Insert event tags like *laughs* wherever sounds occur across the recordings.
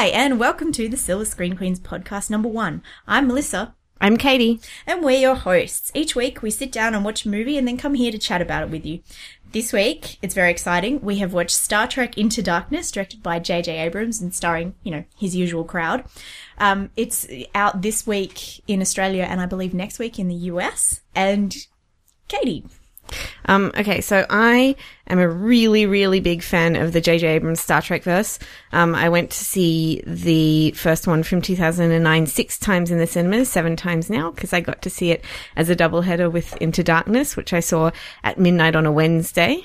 Hi, and welcome to the Silver Screen Queens podcast number one. I'm Melissa, I'm Katie. and we're your hosts. Each week, we sit down and watch a movie and then come here to chat about it with you. This week, it's very exciting. We have watched Star Trek Into Darkness, directed by J.J. Abrams and starring, you know, his usual crowd. Um, it's out this week in Australia and I believe next week in the US. And Katie, Um, okay, so I am a really, really big fan of the J.J. Abrams Star Trek verse. Um, I went to see the first one from 2009 six times in the cinemas, seven times now, because I got to see it as a doubleheader with Into Darkness, which I saw at midnight on a Wednesday.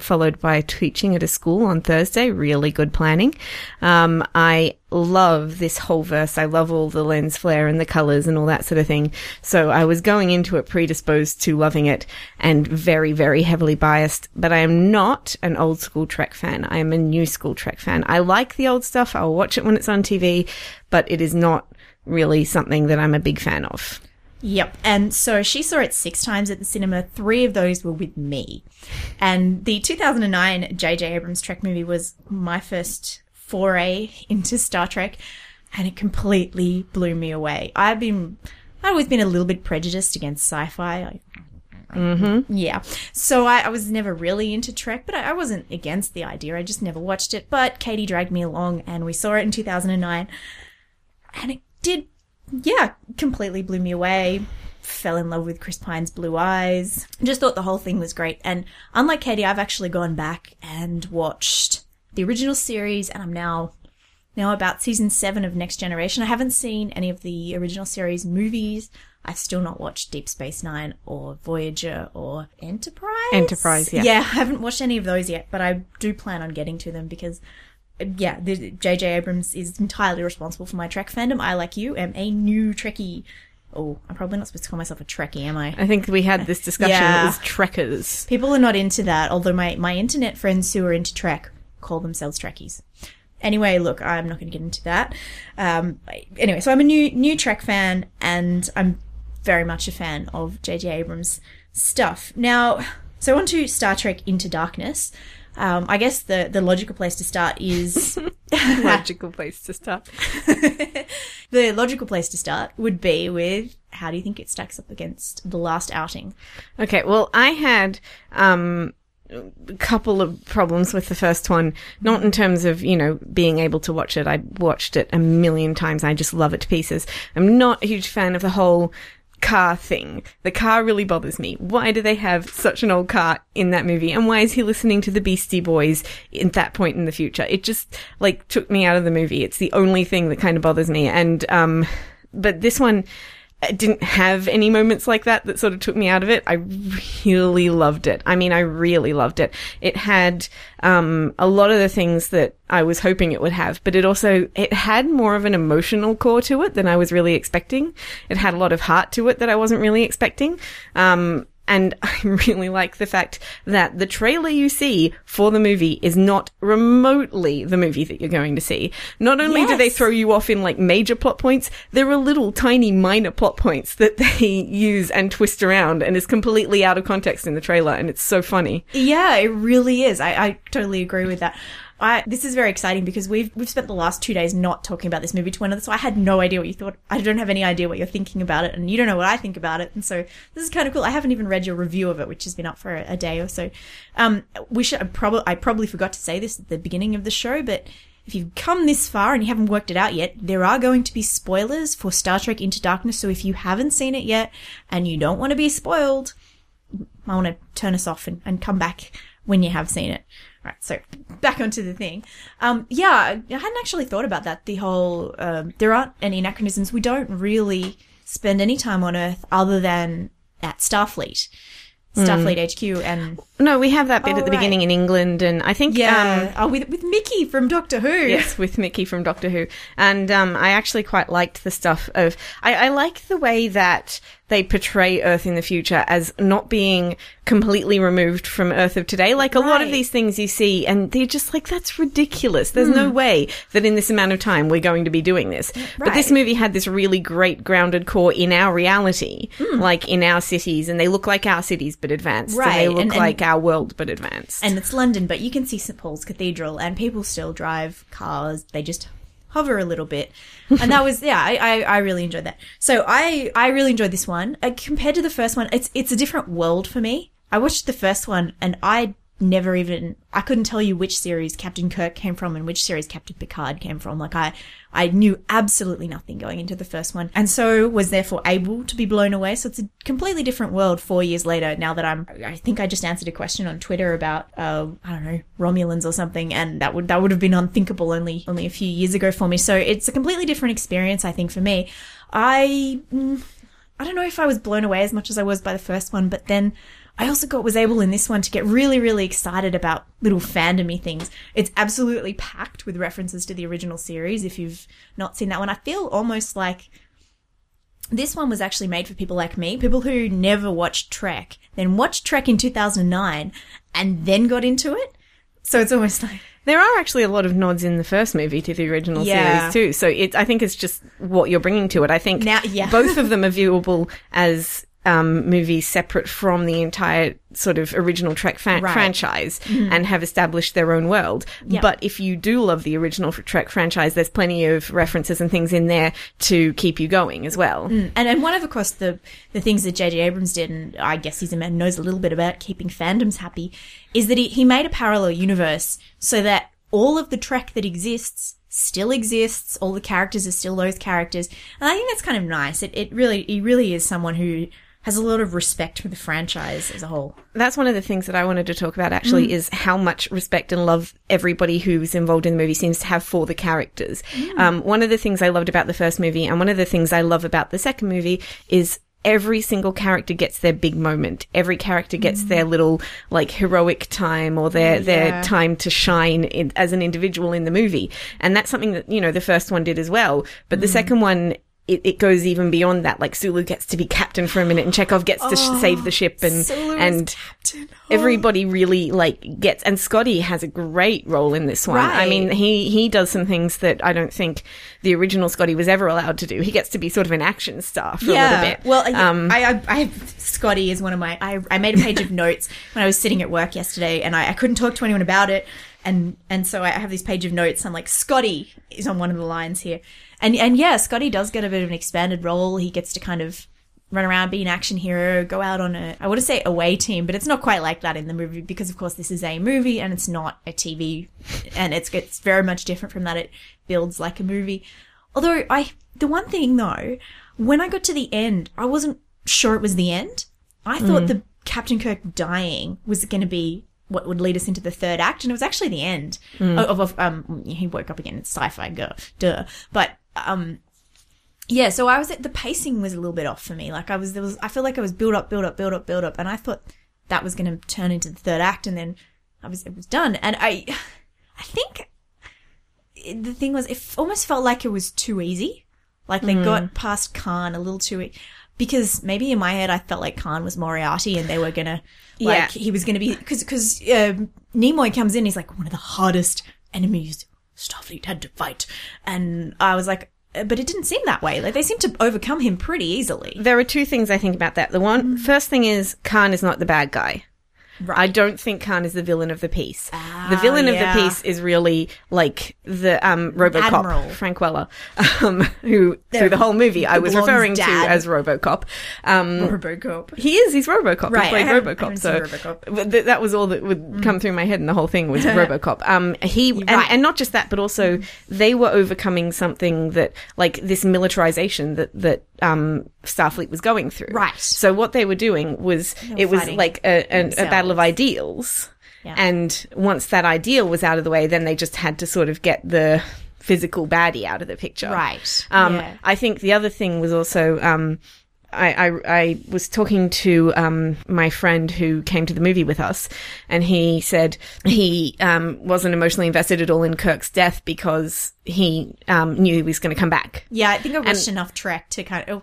Followed by teaching at a school on Thursday. Really good planning. Um, I love this whole verse. I love all the lens flare and the colors and all that sort of thing. So I was going into it predisposed to loving it and very, very heavily biased. But I am not an old school Trek fan. I am a new school Trek fan. I like the old stuff. I'll watch it when it's on TV, but it is not really something that I'm a big fan of. Yep. And so she saw it six times at the cinema. Three of those were with me. And the 2009 J.J. Abrams Trek movie was my first foray *laughs* into Star Trek. And it completely blew me away. I've been, I've always been a little bit prejudiced against sci-fi. Mm-hmm. Yeah. So I, I was never really into Trek, but I, I wasn't against the idea. I just never watched it. But Katie dragged me along and we saw it in 2009. And it did yeah, completely blew me away. Fell in love with Chris Pine's blue eyes. Just thought the whole thing was great. And unlike Katie, I've actually gone back and watched the original series, and I'm now now about season seven of Next Generation. I haven't seen any of the original series movies. I've still not watched Deep Space Nine or Voyager or Enterprise. Enterprise, yeah. Yeah, I haven't watched any of those yet, but I do plan on getting to them because yeah, the J.J. Abrams is entirely responsible for my Trek fandom. I, like you, am a new Trekkie. Oh, I'm probably not supposed to call myself a Trekkie, am I? I think we had this *laughs* discussion. Yeah. It was Trekkers. People are not into that, although my, my internet friends who are into Trek call themselves Trekkies. Anyway, look, I'm not going to get into that. Um, anyway, so I'm a new new Trek fan, and I'm very much a fan of J.J. Abrams' stuff. Now, so on to Star Trek Into Darkness. Um, I guess the, the logical place to start is *laughs* Logical *laughs* place to start. *laughs* the logical place to start would be with how do you think it stacks up against the last outing? Okay, well, I had um, a couple of problems with the first one. Not in terms of you know being able to watch it. I watched it a million times. I just love it to pieces. I'm not a huge fan of the whole car thing. The car really bothers me. Why do they have such an old car in that movie? And why is he listening to the Beastie Boys at that point in the future? It just like took me out of the movie. It's the only thing that kind of bothers me. And um, but this one didn't have any moments like that that sort of took me out of it. I really loved it. I mean, I really loved it. It had um, a lot of the things that I was hoping it would have, but it also it had more of an emotional core to it than I was really expecting. It had a lot of heart to it that I wasn't really expecting. Um, and *laughs* I really like the fact that the trailer you see for the movie is not remotely the movie that you're going to see. Not only do they throw you off in like major plot points, there are little tiny minor plot points that *laughs* they use and twist around and is completely out of context in the trailer and it's so funny. Yeah, it really is. I, I totally agree with that. I, this is very exciting because we've we've spent the last two days not talking about this movie to one another, so I had no idea what you thought. I don't have any idea what you're thinking about it, and you don't know what I think about it. And so this is kind of cool. I haven't even read your review of it, which has been up for a, a day or so. Um, we should I probably I probably forgot to say this at the beginning of the show, but if you've come this far and you haven't worked it out yet, there are going to be spoilers for Star Trek Into Darkness. So if you haven't seen it yet and you don't want to be spoiled, I want to turn us off and, and come back when you have seen it. Right, so back onto the thing. Um, yeah, I hadn't actually thought about that. The whole um, there aren't any anachronisms. We don't really spend any time on Earth other than at Starfleet, Starfleet HQ, and No, we have that bit Oh, at the right. beginning in England and I think um, yeah, oh, with with Mickey from Doctor Who. Yes, with Mickey from Doctor Who. And um, I actually quite liked the stuff of. I, I like the way that they portray Earth in the future as not being completely removed from Earth of today. Like a lot of these things you see, and they're just like, that's ridiculous. There's no Hmm. way that in this amount of time we're going to be doing this. But this movie had this really great grounded core in our reality, Hmm. like in our cities, and they look like our cities but advanced. And they look and- and- like our world but advanced. and it's London, but you can see St Paul's Cathedral, and people still drive cars. They just hover a little bit. And that was, yeah, I, I, I really enjoyed that. So I, I really enjoyed this one. Uh, compared to the first one, it's, it's a different world for me. I watched the first one and I never even I couldn't tell you which series Captain Kirk came from and which series Captain Picard came from. Like I I knew absolutely nothing going into the first one. And so was therefore able to be blown away. So it's a completely different world 4 years later now that I'm I think I just answered a question on Twitter about uh I don't know Romulans or something and that would that would have been unthinkable only only a few years ago for me. So it's a completely different experience I think for me. I mm, I don't know if I was blown away as much as I was by the first one, but then I also got was able in this one to get really, really excited about little fandomy things. It's absolutely packed with references to the original series. If you've not seen that one, I feel almost like this one was actually made for people like me, people who never watched Trek, then watched Trek in 2009 and then got into it. So it's almost like there are actually a lot of nods in the first movie to the original Yeah. series too. So it, I think it's just what you're bringing to it. I think Now- yeah. both of *laughs* them are viewable as um, movies separate from the entire sort of original Trek fa- Right. Mm-hmm. franchise and have established their own world. Yep. But if you do love the original Trek franchise, there's plenty of references and things in there to keep you going as well. and and one of of course the the things that J.J. Abrams did, and I guess he's a man who knows a little bit about keeping fandoms happy, is that he he made a parallel universe so that all of the Trek that exists still exists. All the characters are still those characters, and I think that's kind of nice. It it really he really is someone who has a lot of respect for the franchise as a whole. That's one of the things that I wanted to talk about actually mm. is how much respect and love everybody who's involved in the movie seems to have for the characters. Mm. Um, one of the things I loved about the first movie and one of the things I love about the second movie is every single character gets their big moment. Every character gets mm. their little like heroic time or their, Yeah. their time to shine in, as an individual in the movie. And that's something that, you know, the first one did as well. But the second one, it, it goes even beyond that. Like Sulu gets to be captain for a minute and Chekhov gets to sh- save the ship and, Sulu and. Oh. everybody really like gets and Scotty has a great role in this one. I mean, he he does some things that I don't think the original Scotty was ever allowed to do. He gets to be sort of an action star for a little bit. Well, Um, I, I, I, Scotty is one of my. I, I made a page of *laughs* notes when I was sitting at work yesterday, and I, I couldn't talk to anyone about it, and and so I have this page of notes. I'm like, Scotty is on one of the lines here, and and yeah, Scotty does get a bit of an expanded role. He gets to kind of run around, be an action hero, go out on a I want to say away team, but it's not quite like that in the movie because of course this is a movie and it's not a TV, and it's it's very much different from that. It builds like a movie. Although I, the one thing though, when I got to the end, I wasn't sure it was the end. I thought mm. the Captain Kirk dying was going to be what would lead us into the third act, and it was actually the end of, of um. He woke up again. It's sci-fi, duh, duh. But um, yeah. So I was at the pacing was a little bit off for me. Like I was there was I feel like I was build up, build up, build up, build up, and I thought that was going to turn into the third act, and then I was it was done, and I, *sighs* I think the thing was, it almost felt like it was too easy. Like they got past Khan a little too, because maybe in my head I felt like Khan was Moriarty and they were gonna, like Yeah. he was gonna be, because because um, Nimoy comes in, he's like one of the hardest enemies Starfleet had to fight, and I was like, uh, but it didn't seem that way. Like they seemed to overcome him pretty easily. there are two things I think about that. The one first thing is Khan is not the bad guy. I don't think Khan is the villain of the piece. the villain yeah. of the piece is really like the um, RoboCop, Admiral. Frank Weller, um, who through the whole movie I was referring dad. to as RoboCop. Um, RoboCop. he is. He's RoboCop. Right, He played RoboCop. so RoboCop. Mm. th- that was all that would come through my head, and the whole thing was *laughs* RoboCop. Um, he and, Right. and not just that, but also they were overcoming something that, like this militarization that that um, Starfleet was going through. Right. So what they were doing was were it was like a, a, a battle of ideals, Yeah. and once that ideal was out of the way, then they just had to sort of get the physical baddie out of the picture. Right. Um, Yeah. I think the other thing was also um, I, I, I was talking to um, my friend who came to the movie with us, and he said he um, wasn't emotionally invested at all in Kirk's death because he um, knew he was going to come back. Yeah, I think I watched enough Trek to kind of. Oh,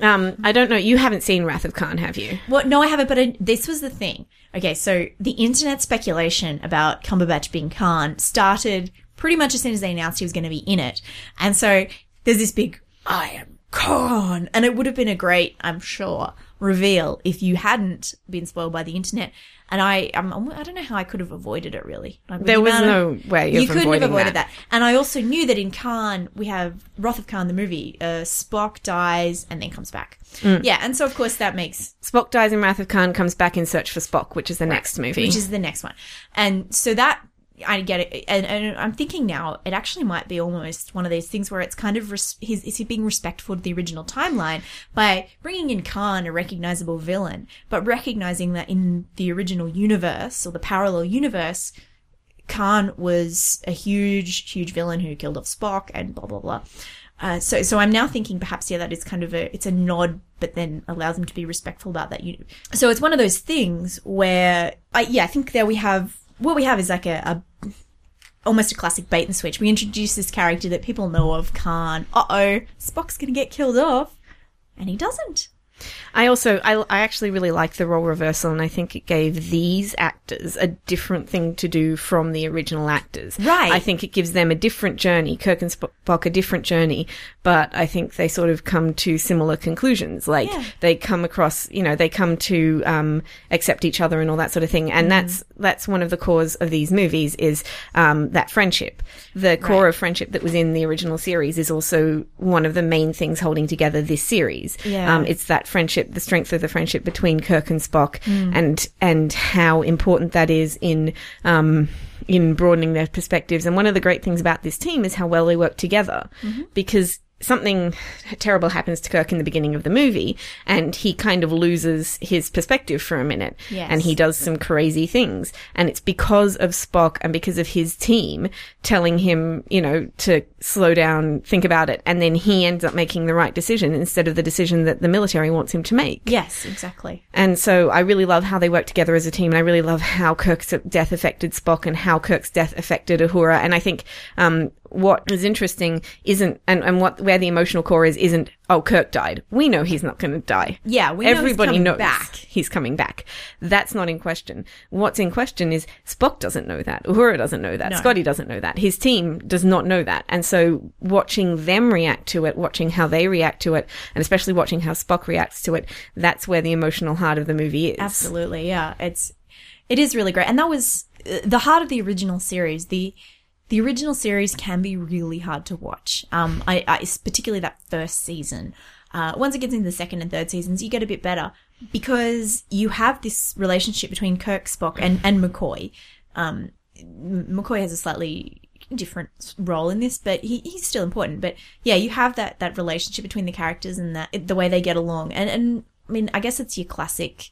Um, I don't know. You haven't seen Wrath of Khan, have you? Well, no, I haven't, but I, this was the thing. Okay, so the internet speculation about Cumberbatch being Khan started pretty much as soon as they announced he was going to be in it. And so there's this big, I am Khan. And it would have been a great, I'm sure, reveal if you hadn't been spoiled by the internet. And I, I'm, I don't know how I could have avoided it really. Like, There the was no way you couldn't have avoided that. that. And I also knew that in Khan we have Wrath of Khan the movie. Uh, Spock dies and then comes back. Mm. Yeah, and so of course that makes Spock dies in Wrath of Khan, comes back in Search for Spock, which is the next movie. which is the next one. And so that I get it, and, and I'm thinking now it actually might be almost one of these things where it's kind of res- he's, is he being respectful to the original timeline by bringing in Khan, a recognizable villain, but recognizing that in the original universe or the parallel universe, Khan was a huge, huge villain who killed off Spock and blah blah blah. Uh, so, so I'm now thinking perhaps yeah, that is kind of a it's a nod, but then allows them to be respectful about that. So it's one of those things where I yeah, I think there we have what we have is like a, a almost a classic bait and switch. We introduce this character that people know of, Khan. Uh oh, Spock's gonna get killed off, and he doesn't. I also, I, I actually really like the role reversal, and I think it gave these actors a different thing to do from the original actors. Right. I think it gives them a different journey, Kirk and Spock a different journey, but I think they sort of come to similar conclusions. Like, Yeah. they come across, you know, they come to, um, accept each other and all that sort of thing. And that's, that's one of the cores of these movies is, um, that friendship. The core Right. of friendship that was in the original series is also one of the main things holding together this series. Yeah. Um, it's that friendship, the strength of the friendship between Kirk and Spock, and and how important that is in um, in broadening their perspectives. And one of the great things about this team is how well they work together, because something terrible happens to Kirk in the beginning of the movie, and he kind of loses his perspective for a minute, Yes. and he does some crazy things, and it's because of Spock and because of his team telling him, you know, to slow down, think about it, and then he ends up making the right decision instead of the decision that the military wants him to make. Yes, exactly. And so I really love how they work together as a team, and I really love how Kirk's death affected Spock and how Kirk's death affected Uhura. And I think um, what is interesting isn't, and, and what where the emotional core is, isn't oh Kirk died. We know he's not going to die. Yeah, we know he's everybody coming knows back. he's coming back. That's not in question. What's in question is Spock doesn't know that. Uhura doesn't know that. No. Scotty doesn't know that. His team does not know that. And so watching them react to it, watching how they react to it, and especially watching how Spock reacts to it, that's where the emotional heart of the movie is. Absolutely, yeah. It's it is really great, and that was uh, the heart of the original series. the The original series can be really hard to watch. Um, I, I particularly that first season. Uh, once it gets into the second and third seasons, you get a bit better because you have this relationship between Kirk, Spock, and and McCoy. Um, McCoy has a slightly different role in this, but he, he's still important. But yeah, you have that that relationship between the characters and that the way they get along. And and I mean, I guess it's your classic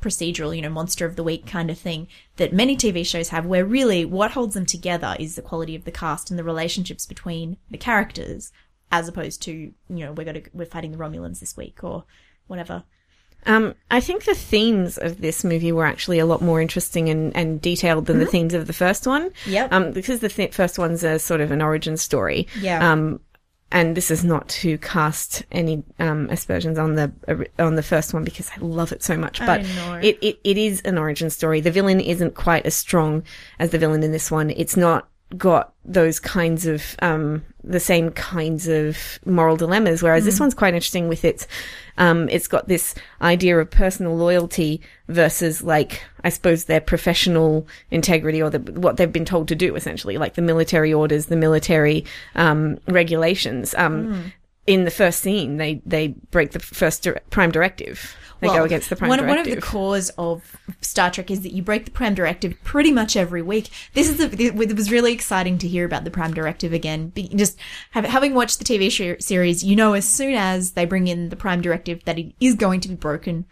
procedural, you know, monster of the week kind of thing that many TV shows have, where really what holds them together is the quality of the cast and the relationships between the characters, as opposed to you know we're going to we're fighting the Romulans this week or whatever. Um, I think the themes of this movie were actually a lot more interesting and, and detailed than the themes of the first one. Mm-hmm. Yep. Um, because the th- first one's a sort of an origin story. Yeah. Um, and this is not to cast any um, aspersions on the on the first one because I love it so much. But it, it it is an origin story. The villain isn't quite as strong as the villain in this one. It's not got those kinds of um the same kinds of moral dilemmas whereas this one's quite interesting with its um it's got this idea of personal loyalty versus like i suppose their professional integrity or the, what they've been told to do essentially like the military orders the military um regulations. Um in the first scene they they break the first dir- prime directive they go against the prime one, directive One of the cores of Star Trek is that you break the Prime Directive pretty much every week. This is the, it was really exciting to hear about the Prime Directive again. Just have, having watched the TV sh- series, you know as soon as they bring in the Prime Directive that it is going to be broken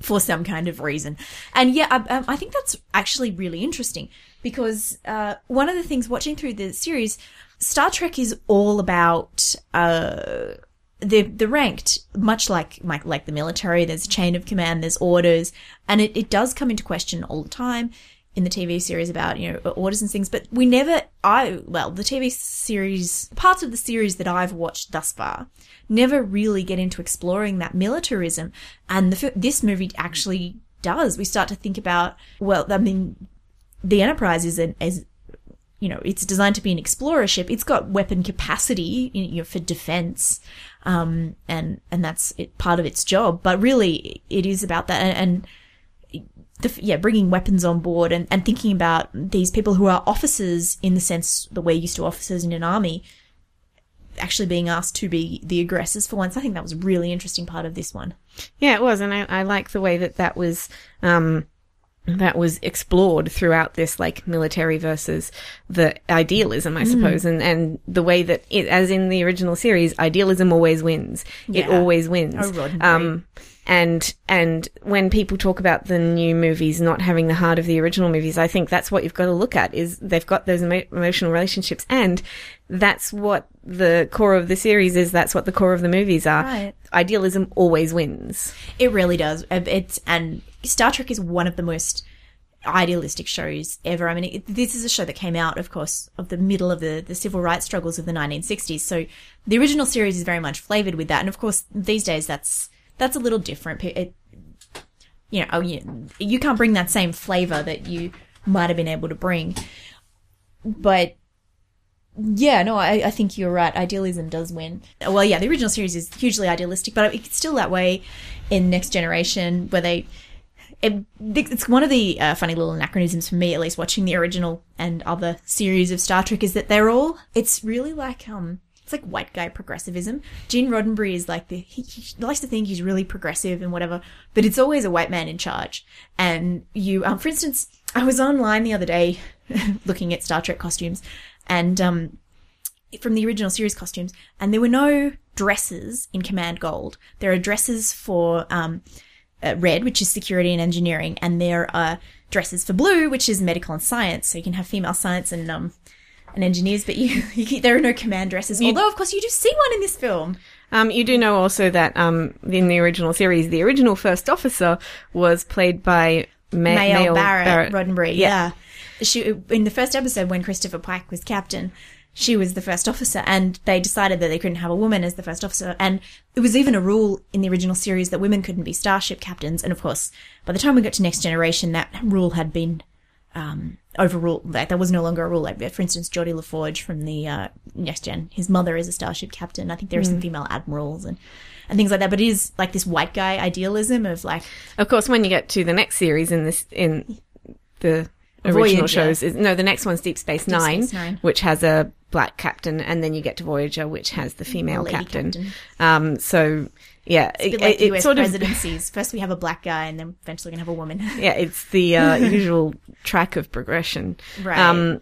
for some kind of reason. And yeah, I, I think that's actually really interesting because uh, one of the things watching through the series, Star Trek is all about. Uh, the the ranked, much like like like the military, there's a chain of command, there's orders, and it, it does come into question all the time in the TV series about you know orders and things. But we never, I well, the TV series parts of the series that I've watched thus far never really get into exploring that militarism, and the, this movie actually does. We start to think about well, I mean, the Enterprise is an is you know, it's designed to be an explorer ship. It's got weapon capacity you know, for defense. Um, and, and that's it, part of its job. But really, it is about that. And, and the, yeah, bringing weapons on board and, and thinking about these people who are officers in the sense that we're used to officers in an army actually being asked to be the aggressors for once. I think that was a really interesting part of this one. Yeah, it was, and I, I like the way that that was. Um, that was explored throughout this like military versus the idealism i suppose. And and the way that it as in the original series idealism always wins. It always wins. Oh, um and and when people talk about the new movies not having the heart of the original movies i think that's what you've got to look at is they've got those emo- emotional relationships. And that's what the core of the series is that's what the core of the movies are Right. idealism always wins It really does. It's and Star Trek is one of the most idealistic shows ever. I mean, it, this is a show that came out, of course, of the middle of the, the civil rights struggles of the 1960s. So the original series is very much flavored with that, and of course, these days that's that's a little different. It, you know, oh, you, you can't bring that same flavor that you might have been able to bring, but yeah, no, I, I think you're right. Idealism does win. Well, yeah, the original series is hugely idealistic, but it's still that way in Next Generation, where they. It, it's one of the uh, funny little anachronisms for me, at least watching the original and other series of Star Trek, is that they're all. It's really like um, it's like white guy progressivism. Gene Roddenberry is like the he, he likes to think he's really progressive and whatever, but it's always a white man in charge. And you, um, for instance, I was online the other day *laughs* looking at Star Trek costumes, and um, from the original series costumes, and there were no dresses in Command Gold. There are dresses for um, uh, red, which is security and engineering, and there are dresses for blue, which is medical and science. So you can have female science and um and engineers, but *laughs* you, you there are no command dresses. Although, of course, you do see one in this film. Um, you do know also that um, in the original series, the original first officer was played by Ma- Majel Majel Barrett, Roddenberry. Yeah. Yeah. She in the first episode when Christopher Pike was captain, she was the first officer, and they decided that they couldn't have a woman as the first officer. And it was even a rule in the original series that women couldn't be starship captains. And of course, by the time we got to Next Generation, that rule had been um, overruled. Like that was no longer a rule. Like for instance, Geordi La Forge from the uh, Next Gen, his mother is a starship captain. I think there are some female admirals and. And things like that, but it is like this white guy idealism of like, Of course, when you get to the next series in this in the original Voyager. shows, is, no, the next one's Deep Space Nine, Space Nine. which has a black captain, and then you get to Voyager, which has the female lady captain. captain. Um, so yeah, bit it, like it US sort of. First we have a black guy, and then eventually we're gonna have a woman. *laughs* yeah, it's the uh, *laughs* usual track of progression. Right. Um,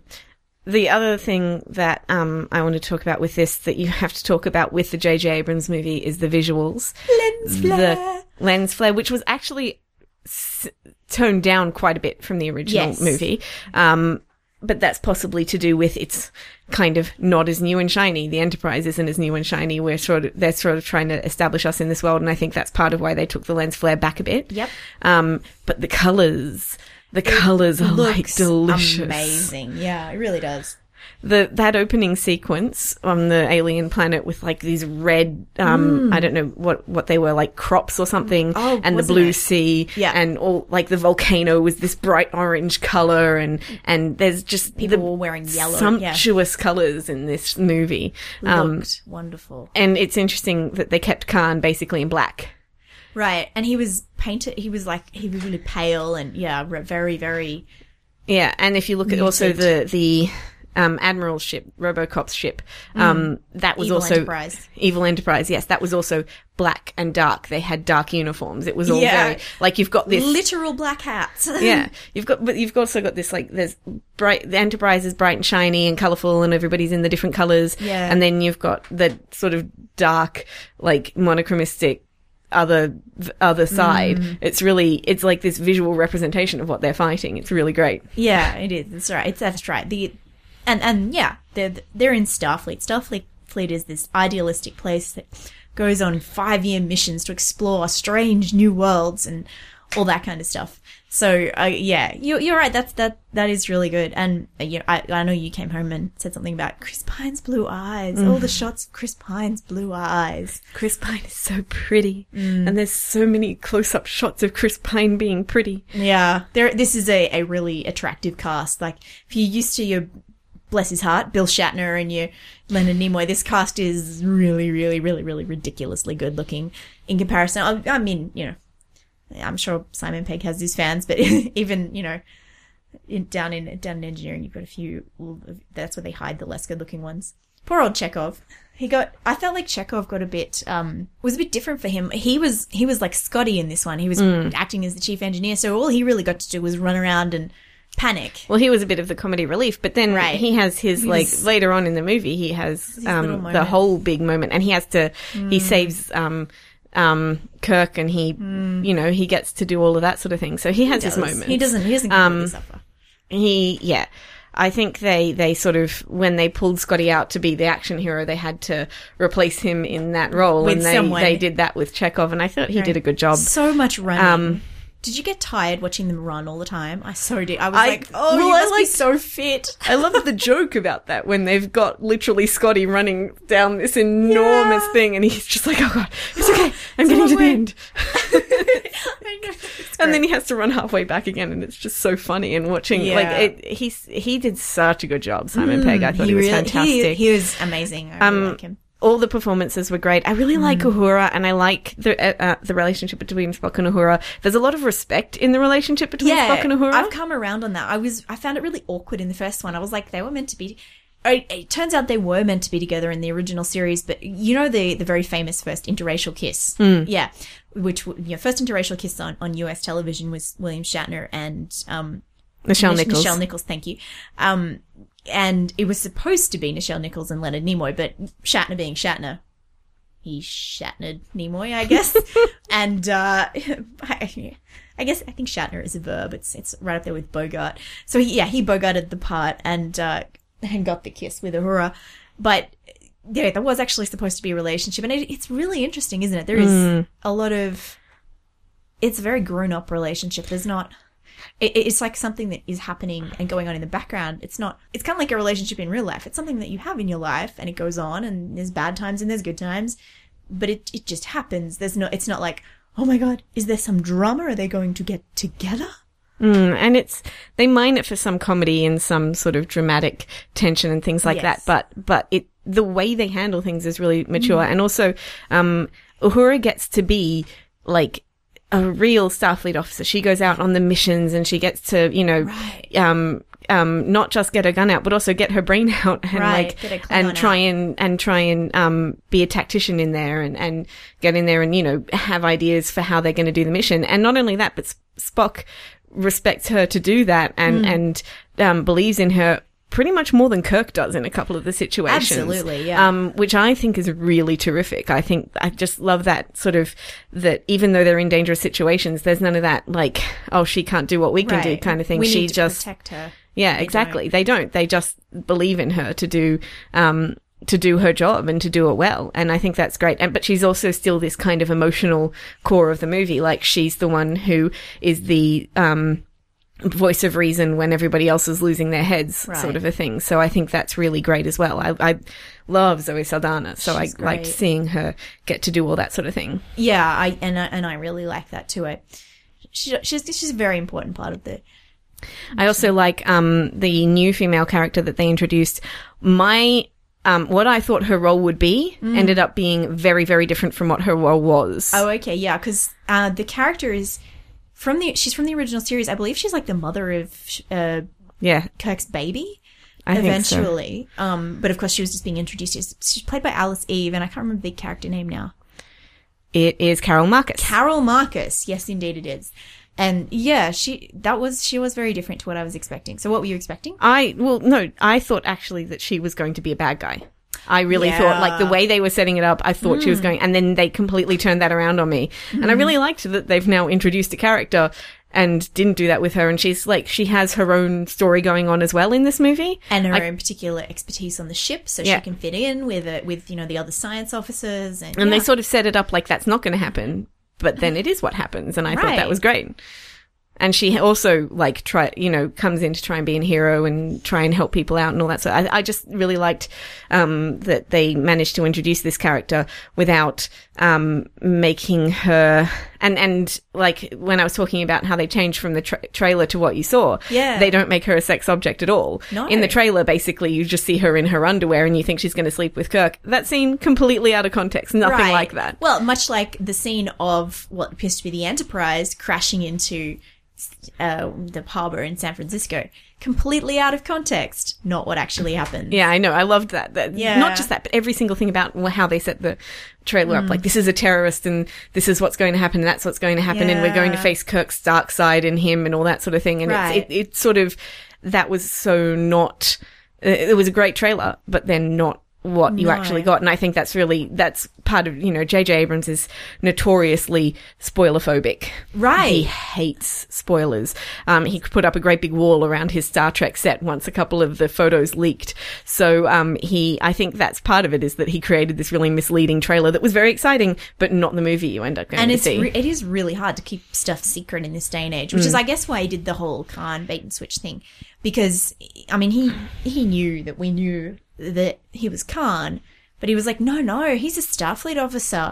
the other thing that um, I want to talk about with this that you have to talk about with the J.J. Abrams movie is the visuals. Lens flare. The lens flare, which was actually s- toned down quite a bit from the original Yes. movie. Um, but that's possibly to do with it's kind of not as new and shiny. The Enterprise isn't as new and shiny. We're sort of they're sort of trying to establish us in this world, and I think that's part of why they took the lens flare back a bit. Yep. Um, but the colors, the colors are like delicious. amazing. Yeah, it really does. The that opening sequence on the alien planet with like these red, um, I don't know what what they were like crops or something, Mm. Oh, and the blue it? sea, Yeah. and all like the volcano was this bright orange color, and and there's just People the were wearing yellow. Yeah, sumptuous colors in this movie. Um, looked wonderful. and it's interesting that they kept Khan basically in black. Right, and he was painted. He was like he was really pale and yeah, very very. Yeah, and if you look at also the the um, Admiral's ship, Robocop's ship, um, that was Mm. Evil also Enterprise. Evil Enterprise. Yes, that was also black and dark. They had dark uniforms. It was all Yeah. very like you've got this. Literal black hats. *laughs* yeah, you've got, but you've also got this like there's bright. The Enterprise is bright and shiny and colorful, and everybody's in the different colors. Yeah. and then you've got the sort of dark, like monochromistic other other side. Mm. It's really it's like this visual representation of what they're fighting. It's really great. Yeah, it is. That's right. It's that's right. The and and yeah, they're they're in Starfleet. Starfleet fleet is this idealistic place that goes on five year missions to explore strange new worlds and all that kind of stuff. So uh, yeah, you're you're right. That's that that is really good. And uh, you know, I I know you came home and said something about Chris Pine's blue eyes. All the shots of Chris Pine's blue eyes. Chris Pine is so pretty, and there's so many close-up shots of Chris Pine being pretty. Yeah, there. This is a, a really attractive cast. Like if you're used to your bless his heart, Bill Shatner and you, Leonard Nimoy. This cast is really, really, really, really ridiculously good looking in comparison. I, I mean, you know, I'm sure Simon Pegg has his fans, but *laughs* even you know, in, down in down in engineering, you've got a few. That's where they hide the less good looking ones. Poor old Chekhov. He got. I felt like Chekhov got a bit. Um, was a bit different for him. He was. He was like Scotty in this one. He was acting as the chief engineer, so all he really got to do was run around and panic. Well, he was a bit of the comedy relief, but then Right. he has his like His- later on in the movie, he has um, the. Mm. whole big moment, and he has to he saves um, um, Kirk, and he you know he gets to do all of that sort of thing. So he has his does. moments. He doesn't. He doesn't Um, suffer. He yeah. I think they, they sort of when they pulled Scotty out to be the action hero, they had to replace him in that role, With and they someone. they did that with Chekhov, and I thought he did a good job. So much running. Um, did you get tired watching them run all the time? I so did. I was I- like, oh, well, you I must be so fit. I love the *laughs* joke about that when they've got literally Scotty running down this enormous Yeah. thing and he's just like, oh god, it's okay, *laughs* I'm getting to the end. *laughs* I And then he has to run halfway back again and it's just so funny and watching, Yeah. like, it, he's, he did such a good job, Simon Pegg. I thought he, was really- fantastic. He, he was amazing. I really Um, like him. All the performances were great. I really like Mm. Uhura, and I like the uh, uh, the relationship between Spock and Uhura. There's a lot of respect in the relationship between Spock and Uhura. I've come around on that. I was I found it really awkward in the first one. I was like, they were meant to be. It, it turns out they were meant to be together in the original series, but you know the the very famous first interracial kiss, Hmm. yeah, which w- you know, first interracial kiss on, on U.S. television was William Shatner and um, Michelle Nichols. Nichelle Nichols, thank you. Um, and it was supposed to be Nichelle Nichols and Leonard Nimoy, but Shatner being Shatner, he Shatnered Nimoy, I guess. *laughs* and uh, *laughs* I, I guess I think Shatner is a verb. It's it's right up there with Bogart. So he, yeah, he Bogarted the part and uh, and got the kiss with Uhura, but. Yeah, there was actually supposed to be a relationship, and it, it's really interesting, isn't it? There is a lot of. It's a very grown-up relationship. There's not it, it's like something that is happening and going on in the background. It's not, it's kind of like a relationship in real life. It's something that you have in your life and it goes on and there's bad times and there's good times, but it, it just happens. There's no, it's not like, oh my God, is there some drama? Are they going to get together? Mm, and it's they mine it for some comedy and some sort of dramatic tension and things like Yes. that. But but it the way they handle things is really mature, and also um, Uhura gets to be like a real Starfleet officer. She goes out on the missions and she gets to you know Right. um um not just get her gun out but also get her brain *laughs* out and Right, like get her Klingon and try out. and and try and um be a tactician in there and and get in there and you know have ideas for how they're going to do the mission and not only that but Spock respects her to do that and Hmm. and um believes in her pretty much more than Kirk does in a couple of the situations Absolutely, yeah. um which I think is really terrific I think I just love that sort of that even though they're in dangerous situations there's none of that like oh she can't do what we can do kind of thing We she just protect her. yeah, They exactly. They don't. They just believe in her to do um to do her job and to do it well. And I think that's great. And but she's also still this kind of emotional core of the movie. Like she's the one who is the um voice of reason when everybody else is losing their heads Right. sort of a thing. So I think that's really great as well. I, I love Zoe Saldana. So She's I liked seeing her get to do all that sort of thing. Yeah, I and I, and I really like that too. I, she, she's she's a very important part of the I also like um, the new female character that they introduced. My um, what I thought her role would be ended up being very, very different from what her role was. Oh, okay, yeah, because uh, the character is from the she's from the original series. I believe she's like the mother of uh, yeah, Kirk's baby. I think so. eventually, um, but of course she was just being introduced. She's, she's played by Alice Eve, and I can't remember the character name now. It is Carol Marcus. Carol Marcus. Yes, indeed it is. And yeah, she that was she was very different to what I was expecting. So what were you expecting? I well, no, I thought actually that she was going to be a bad guy. I really Yeah. thought, like the way they were setting it up, I thought Hmm. she was going, and then they completely turned that around on me. And I really liked that they've now introduced a character and didn't do that with her. And she's like, she has her own story going on as well in this movie. And her I- own particular expertise on the ship, so Yeah. she can fit in with it with you know the other science officers and, And yeah. they sort of set it up like that's not going to happen, but then it is what happens. And I thought that was great. And she also like try you know comes in to try and be a hero and try and help people out and all that so I, I just really liked um, that they managed to introduce this character without um, making her and and like when I was talking about how they changed from the tra- trailer to what you saw Yeah. they don't make her a sex object at all No. in the trailer basically you just see her in her underwear and you think she's going to sleep with Kirk that scene completely out of context nothing Right. like that Well, much like the scene of what appears to be the Enterprise crashing into uh, the harbor in San Francisco, completely out of context, not what actually happened. Yeah, I know. I loved that. that Yeah. Not just that, but every single thing about how they set the trailer up. Like, this is a terrorist and this is what's going to happen and that's what's going to happen and we're going to face Kirk's dark side and him and all that sort of thing. And Right. it's, it, it sort of, that was so not, it was a great trailer, but then not what you No. actually got. And I think that's really, that's part of, you know, JJ Abrams is notoriously spoiler phobic. Right. He hates spoilers. Um, he put up a great big wall around his Star Trek set once a couple of the photos leaked. So, um, he, I think that's part of it is that he created this really misleading trailer that was very exciting, but not the movie you end up going and to it's see. re- it is really hard to keep stuff secret in this day and age, which is, I guess, why he did the whole Khan bait and switch thing. Because I mean, he he knew that we knew that he was Khan, but he was like, no, no, he's a Starfleet officer,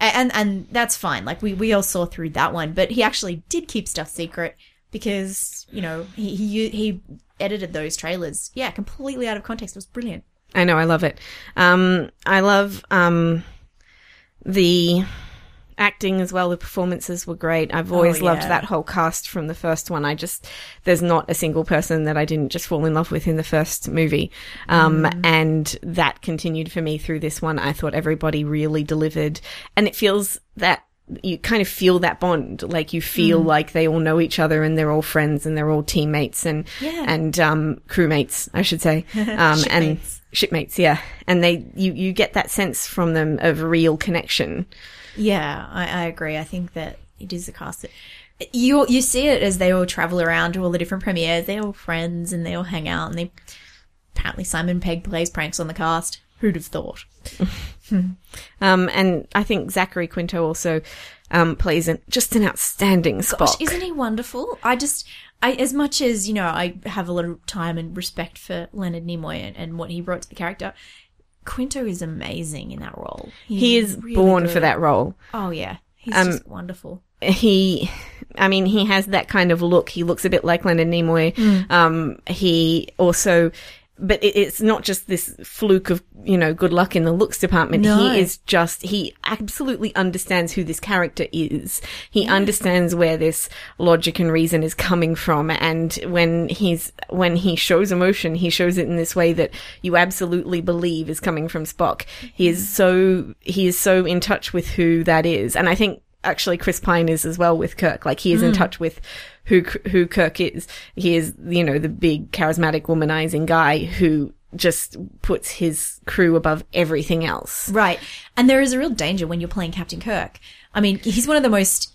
A- and and that's fine. Like we we all saw through that one, but he actually did keep stuff secret because you know he he he edited those trailers, yeah, completely out of context. It was brilliant. I know, I love it. Um, I love, um, the acting as well. The performances were great. I've always Oh, loved that whole cast from the first one. I just, there's not a single person that I didn't just fall in love with in the first movie. Um, Mm. and that continued for me through this one. I thought everybody really delivered and it feels that you kind of feel that bond, like you feel Mm. like they all know each other and they're all friends and they're all teammates and Yeah. and um, crewmates, I should say, *laughs* um, and Shipmates. shipmates, yeah. And they you you get that sense from them of real connection. Yeah, I, I agree. I think that it is a cast that you you see it as they all travel around to all the different premieres. They're all friends and they all hang out. And they apparently Simon Pegg plays pranks on the cast. Who'd have thought? *laughs* Um, and I think Zachary Quinto also um, plays an, just an outstanding Spock. Gosh, isn't he wonderful? I just, I as much as you know, I have a lot of time and respect for Leonard Nimoy and, and what he brought to the character. Quinto is amazing in that role. He's he is really born good. for that role. Oh yeah, he's Um, just wonderful. he I mean, he has that kind of look. He looks a bit like Leonard Nimoy. Mm. Um, he also, but it, it's not just this fluke of, you know, good luck in the looks department. No. He is just, he absolutely understands who this character is. He understands where this logic and reason is coming from. And when he's, when he shows emotion, he shows it in this way that you absolutely believe is coming from Spock. He is so, he is so in touch with who that is. And I think actually Chris Pine is as well with Kirk. Like he is in hmm. touch with who who Kirk is. He is you know the big charismatic womanizing guy who just puts his crew above everything else. Right. And there is a real danger when you're playing Captain Kirk. I mean, he's one of the most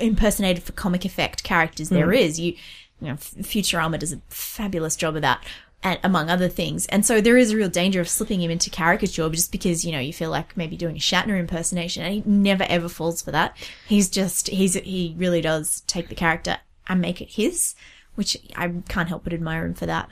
impersonated for comic effect characters there hmm. is. You, you know, Futurama does a fabulous job of that, and among other things. And so there is a real danger of slipping him into caricature just because, you know, you feel like maybe doing a Shatner impersonation and he never ever falls for that. He's just, he's, he really does take the character and make it his, which I can't help but admire him for that.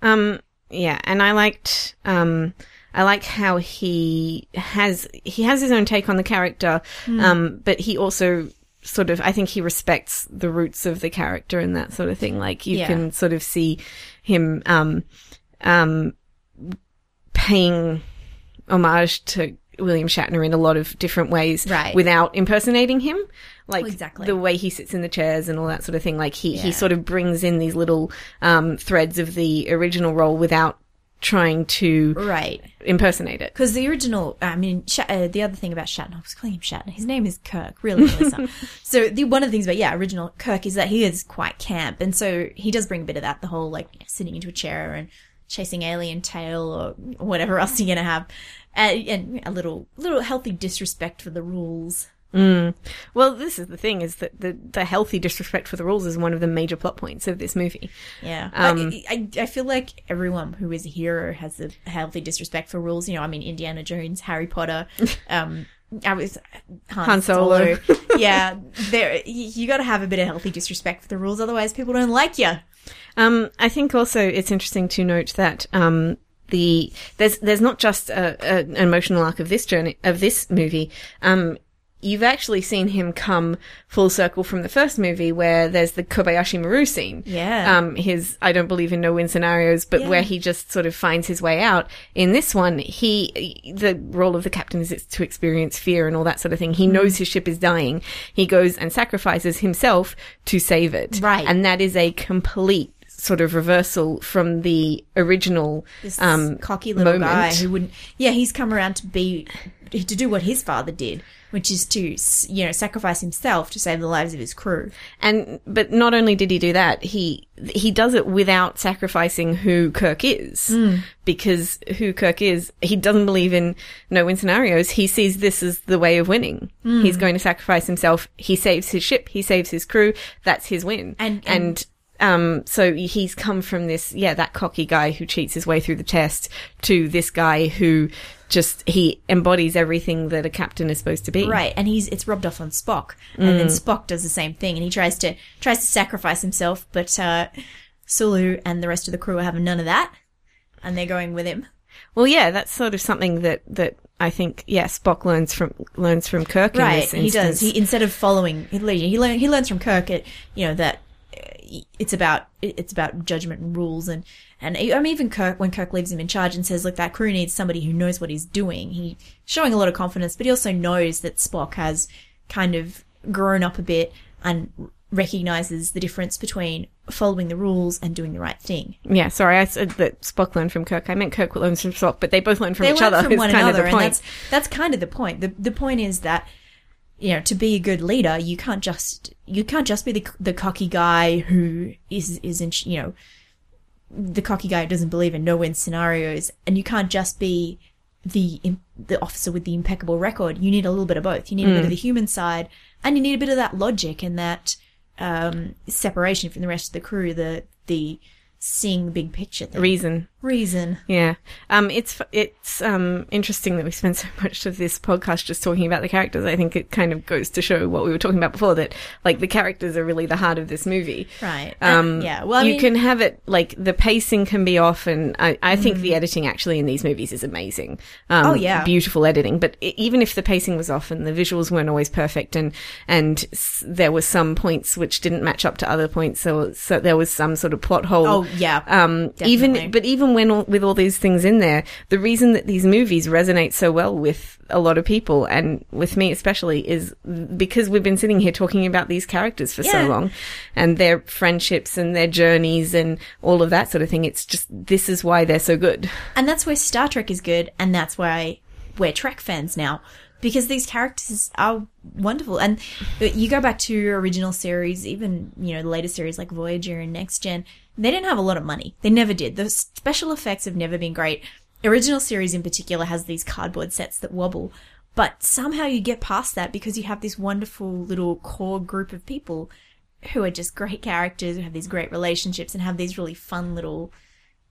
Um, yeah, and I liked, um, I like how he has, he has his own take on the character, um, but he also sort of, I think he respects the roots of the character and that sort of thing. Like you Yeah. can sort of see him, um, um, paying homage to William Shatner in a lot of different ways Right. without impersonating him. Like Exactly. the way he sits in the chairs and all that sort of thing. Like he, he sort of brings in these little um, threads of the original role without trying to Right. impersonate it. Because the original, I mean, Sh- uh, the other thing about Shatner, I was calling him Shatner. His name is Kirk, really, Melissa. *laughs* so the one of the things about yeah, original Kirk is that he is quite camp, and so he does bring a bit of that, the whole like sitting into a chair and chasing alien tail or whatever else you're gonna have, and a little little healthy disrespect for the rules. Well, this is the thing: is that the the healthy disrespect for the rules is one of the major plot points of this movie. Yeah, Um, but I, I feel like everyone who is a hero has a healthy disrespect for rules. You know, I mean, Indiana Jones, Harry Potter, *laughs* um, I was Han, Han Solo. *laughs* yeah, there you, you got to have a bit of healthy disrespect for the rules, otherwise people don't like you. Um, I think also it's interesting to note that um, the there's there's not just a, a, an emotional arc of this journey of this movie. Um, you've actually seen him come full circle from the first movie where there's the Kobayashi Maru scene. Yeah. Um, his I don't believe in no win scenarios, but Yeah. where he just sort of finds his way out. In this one, he the role of the captain is to experience fear and all that sort of thing. He Mm. knows his ship is dying. He goes and sacrifices himself to save it. Right. And that is a complete sort of reversal from the original This um cocky little moment. guy who wouldn't. Yeah, he's come around to be to do what his father did, which is to you know sacrifice himself to save the lives of his crew. And but not only did he do that, he he does it without sacrificing who Kirk is, Hmm. because who Kirk is, he doesn't believe in no win scenarios. He sees this as the way of winning. Hmm. He's going to sacrifice himself. He saves his ship. He saves his crew. That's his win. And- and um, so he's come from this, yeah, that cocky guy who cheats his way through the test to this guy who just he embodies everything that a captain is supposed to be. Right, and he's it's rubbed off on Spock, and Mm. then Spock does the same thing, and he tries to tries to sacrifice himself, but uh, Sulu and the rest of the crew are having none of that, and they're going with him. Well, yeah, that's sort of something that that I think, yeah, Spock learns from learns from Kirk. in Right, this he does. He instead of following, he he, learn, he learns from Kirk. It you know that it's about it's about judgment and rules, and and I mean even Kirk when Kirk leaves him in charge and says, "Look, that crew needs somebody who knows what he's doing." He showing a lot of confidence, but he also knows that Spock has kind of grown up a bit and recognizes the difference between following the rules and doing the right thing. yeah, sorry, I said that Spock learned from Kirk. I meant Kirk learns from Spock, but they both learn from they each learn other. from one kind of the and point. that's that's kind of the point. the The point is that you know to be a good leader, you can't just you can't just be the the cocky guy who is isn't you know the cocky guy who doesn't believe in no win scenarios, and you can't just be the the officer with the impeccable record. You need a little bit of both. You need a bit of the human side, and you need a bit of that logic and that um, separation from the rest of the crew. The the seeing the big picture thing. Reason. Reason. Yeah. Um, it's, it's, um, interesting that we spent *laughs* so much of this podcast just talking about the characters. I think it kind of goes to show what we were talking about before that, like, the characters are really the heart of this movie. Right. Um, yeah. Well, I you mean, can have it, like, the pacing can be off and I, I think Mm. the editing actually in these movies is amazing. Um, Oh, yeah. Beautiful editing. But i even if the pacing was off and the visuals weren't always perfect and, and s- there were some points which didn't match up to other points, so, so there was some sort of plot hole. Oh yeah. Um, Definitely. even, but even when all, with all these things in there, the reason that these movies resonate so well with a lot of people and with me especially is because we've been sitting here talking about these characters for so long and their friendships and their journeys and all of that sort of thing. It's just, this is why they're so good. and that's where Star Trek is good, and that's why we're Trek fans now because these characters are wonderful. And you go back to your original series, even you know the later series like Voyager and Next Gen. They didn't have a lot of money. They never did. The special effects have never been great. Original series in particular has these cardboard sets that wobble. But somehow you get past that because you have this wonderful little core group of people who are just great characters, who have these great relationships and have these really fun little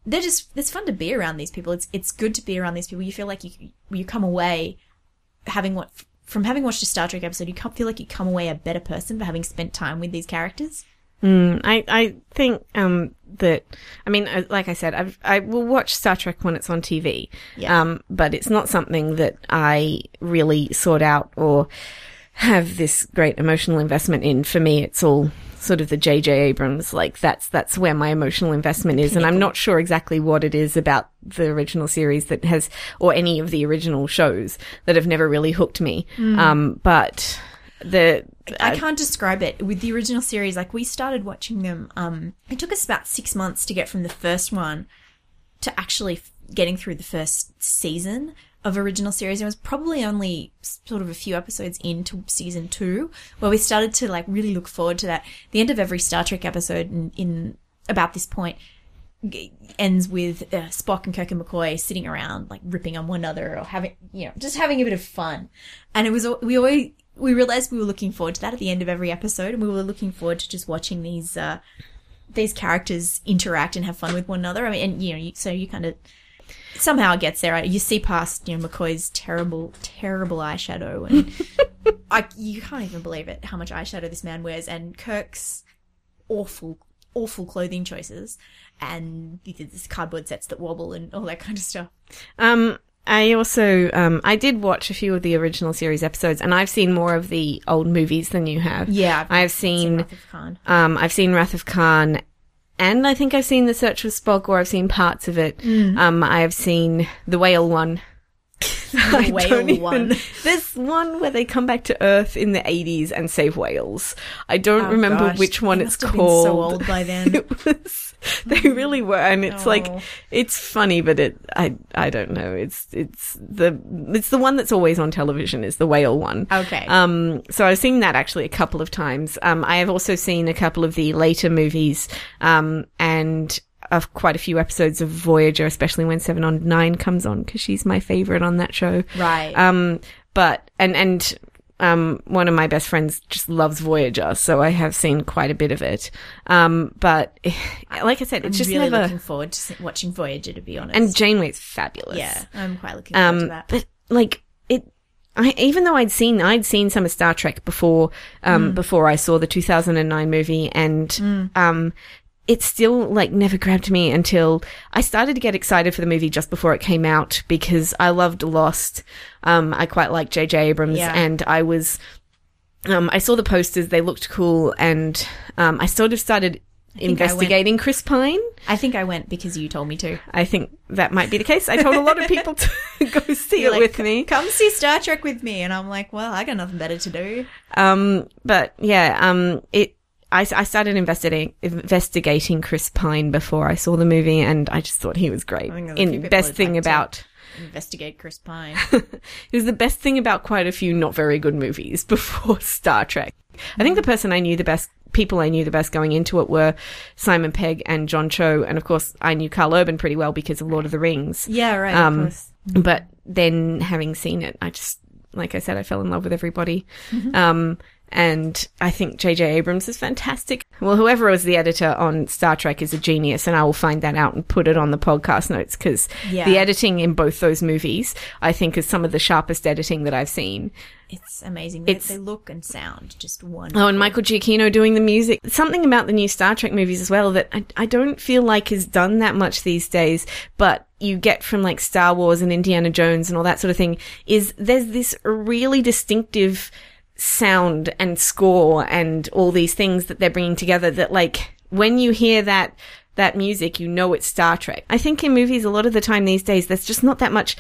they're just it's fun to be around these people. It's it's good to be around these people. You feel like you you come away having what from having watched a Star Trek episode, you feel like you come away a better person for having spent time with these characters. I, I think, um, that, I mean, uh, like I said, I've, I will watch Star Trek when it's on TV. Yeah. Um, but it's not something that I really sort out or have this great emotional investment in. For me, it's all sort of the J.J. Abrams, like that's, that's where my emotional investment is. And I'm not sure exactly what it is about the original series that has, or any of the original shows that have never really hooked me. Um, but the, I can't describe it with the original series. Like we started watching them. Um, it took us about six months to get from the first one to actually f- getting through the first season of original series. It was probably only sort of a few episodes into season two where we started to like really look forward to that. The end of every Star Trek episode in, in about this point g- ends with uh, Spock and Kirk and McCoy sitting around like ripping on one another or having you know just having a bit of fun. And it was we always we realized we were looking forward to that at the end of every episode, and we were looking forward to just watching these uh, these characters interact and have fun with one another. I mean, and you know, you, so you kind of somehow it gets there. You see past you know McCoy's terrible, terrible eyeshadow, and *laughs* I you can't even believe it how much eyeshadow this man wears, and Kirk's awful, awful clothing choices, and these cardboard sets that wobble and all that kind of stuff. Um, I also um, I did watch a few of the original series episodes, and I've seen more of the old movies than you have. Yeah, I've seen. Wrath of Khan. Um, I've seen Wrath of Khan, and I think I've seen The Search for Spock, or I've seen parts of it. Um, I have seen the Whale one. I whale don't even- one. There's one where they come back to Earth in the 80s and save whales. I don't Oh, remember gosh, which one they it's must have been called. so old by *laughs* then. it was, they really were, and it's like Oh. it's funny, but it I I don't know. It's it's the it's the one that's always on television is the whale one. Okay. Um, so I've seen that actually a couple of times. Um, I have also seen a couple of the later movies, um, and of quite a few episodes of Voyager, especially when Seven of Nine comes on, because she's my favorite on that show. Right. Um, but and and um, one of my best friends just loves Voyager, so I have seen quite a bit of it. Um, but *sighs* like I said, it's I'm just really never. looking forward to watching Voyager. To be honest, And Janeway's fabulous. yeah, I'm quite looking forward to Um, that. but like it, I even though I'd seen I'd seen some of Star Trek before, um, Mm. before I saw the 2009 movie, and um, it still like never grabbed me until I started to get excited for the movie just before it came out because I loved Lost. Um, I quite liked J.J. Abrams, Yeah. and I was. Um, I saw the posters; they looked cool, and um, I sort of started investigating Chris Pine. I think I went because you told me to. I think that might be the case. I told a lot of people to *laughs* go see You're it like, with me. Come see Star Trek with me, and I'm like, well, I got nothing better to do. Um, but yeah, um, it. I, I started investigating investigating Chris Pine before I saw the movie, and I just thought he was great. I think there's a few In best thing about Investigate Chris Pine. *laughs* it was the best thing about quite a few not very good movies *laughs* before Star Trek. I think the person I knew the best, people I knew the best going into it were Simon Pegg and John Cho, and of course I knew Karl Urban pretty well because of Lord of the Rings. yeah, right. Um, of course. But then having seen it, I just, like I said, I fell in love with everybody. Mm-hmm. Um, and I think J.J. Abrams is fantastic. Well, whoever was the editor on Star Trek is a genius, and I will find that out and put it on the podcast notes because Yeah. the editing in both those movies, I think, is some of the sharpest editing that I've seen. It's amazing. They, it's- they look and sound just wonderful. Oh, and Michael Giacchino doing the music. Something about the new Star Trek movies as well that I, I don't feel like is done that much these days, but you get from like Star Wars and Indiana Jones and all that sort of thing is there's this really distinctive sound and score and all these things that they're bringing together that like when you hear that that music, you know it's Star Trek. I think in movies a lot of the time these days there's just not that much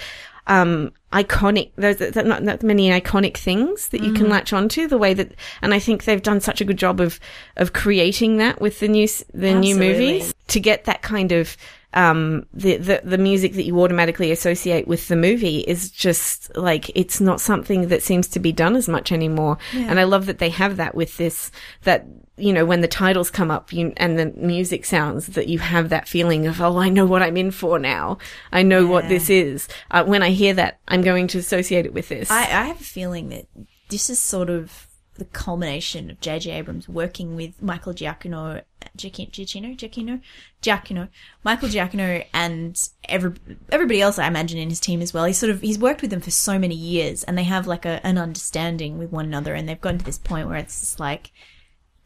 um iconic there's not that many iconic things that you can latch onto the way that and I think they've done such a good job of of creating that with the new the new movies to get that kind of um the, the the music that you automatically associate with the movie is just like it's not something that seems to be done as much anymore. And I love that they have that with this that you know when the titles come up you, and the music sounds that you have that feeling of oh I know what I'm in for now. I know what this is. Uh, when I hear that I'm going to associate it with this. I, I have a feeling that this is sort of the culmination of J.J. Abrams working with Michael Giacchino, Giacchino, Giacchino, Giacchino, Michael Giacchino, and every, everybody else I imagine in his team as well. He's sort of he's worked with them for so many years, and they have like a, an understanding with one another, and they've gotten to this point where it's just like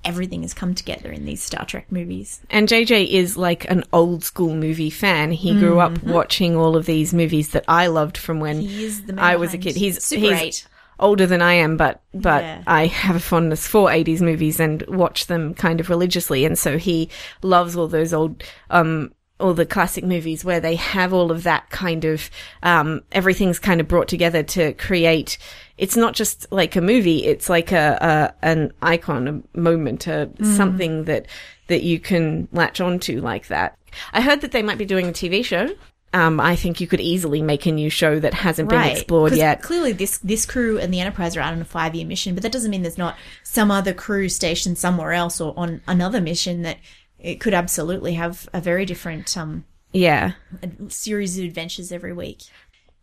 everything has come together in these Star Trek movies. And JJ is like an old school movie fan. He grew up watching all of these movies that I loved from when Mm-hmm. He is the I was a kid. He's Super he's 8. Older than I am, but but Yeah. I have a fondness for 80s movies and watch them kind of religiously. And so he loves all those old um all the classic movies where they have all of that kind of um everything's kind of brought together to create it's not just like a movie it's like a, a an icon a moment a something that that you can latch onto like that i heard that they might be doing a tv show um, I think you could easily make a new show that hasn't been explored yet. Clearly, this this crew and the Enterprise are out on a five year mission, but that doesn't mean there's not some other crew stationed somewhere else or on another mission that it could absolutely have a very different um, Yeah. a series of adventures every week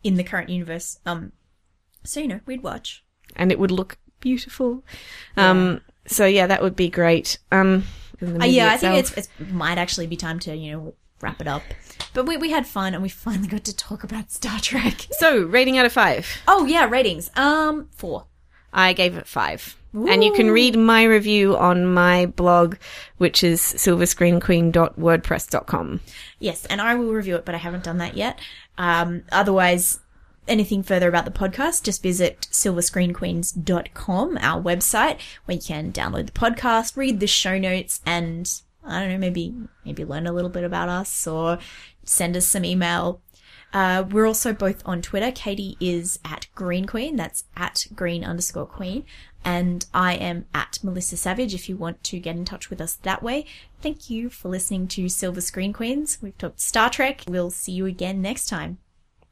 in the current universe. Um, so you know, we'd watch. and it would look beautiful. Um, so yeah, that would be great. Um, Uh, yeah, I think it's it might actually be time to you know wrap it up. But we, we had fun and we finally got to talk about Star Trek. *laughs* So, rating out of five. Oh yeah, ratings. Um, four. I gave it five. And you can read my review on my blog, which is silverscreenqueen.wordpress.com. Yes, and I will review it, but I haven't done that yet. Um, otherwise, anything further about the podcast, just visit silverscreenqueens.com, our website, where you can download the podcast, read the show notes, and I don't know, maybe maybe learn a little bit about us or send us some email. Uh, we're also both on Twitter. Katie is at Green Queen. That's at green underscore queen. And I am at Melissa Savage if you want to get in touch with us that way. Thank you for listening to Silver Screen Queens. We've talked Star Trek. We'll see you again next time.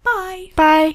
Bye. Bye.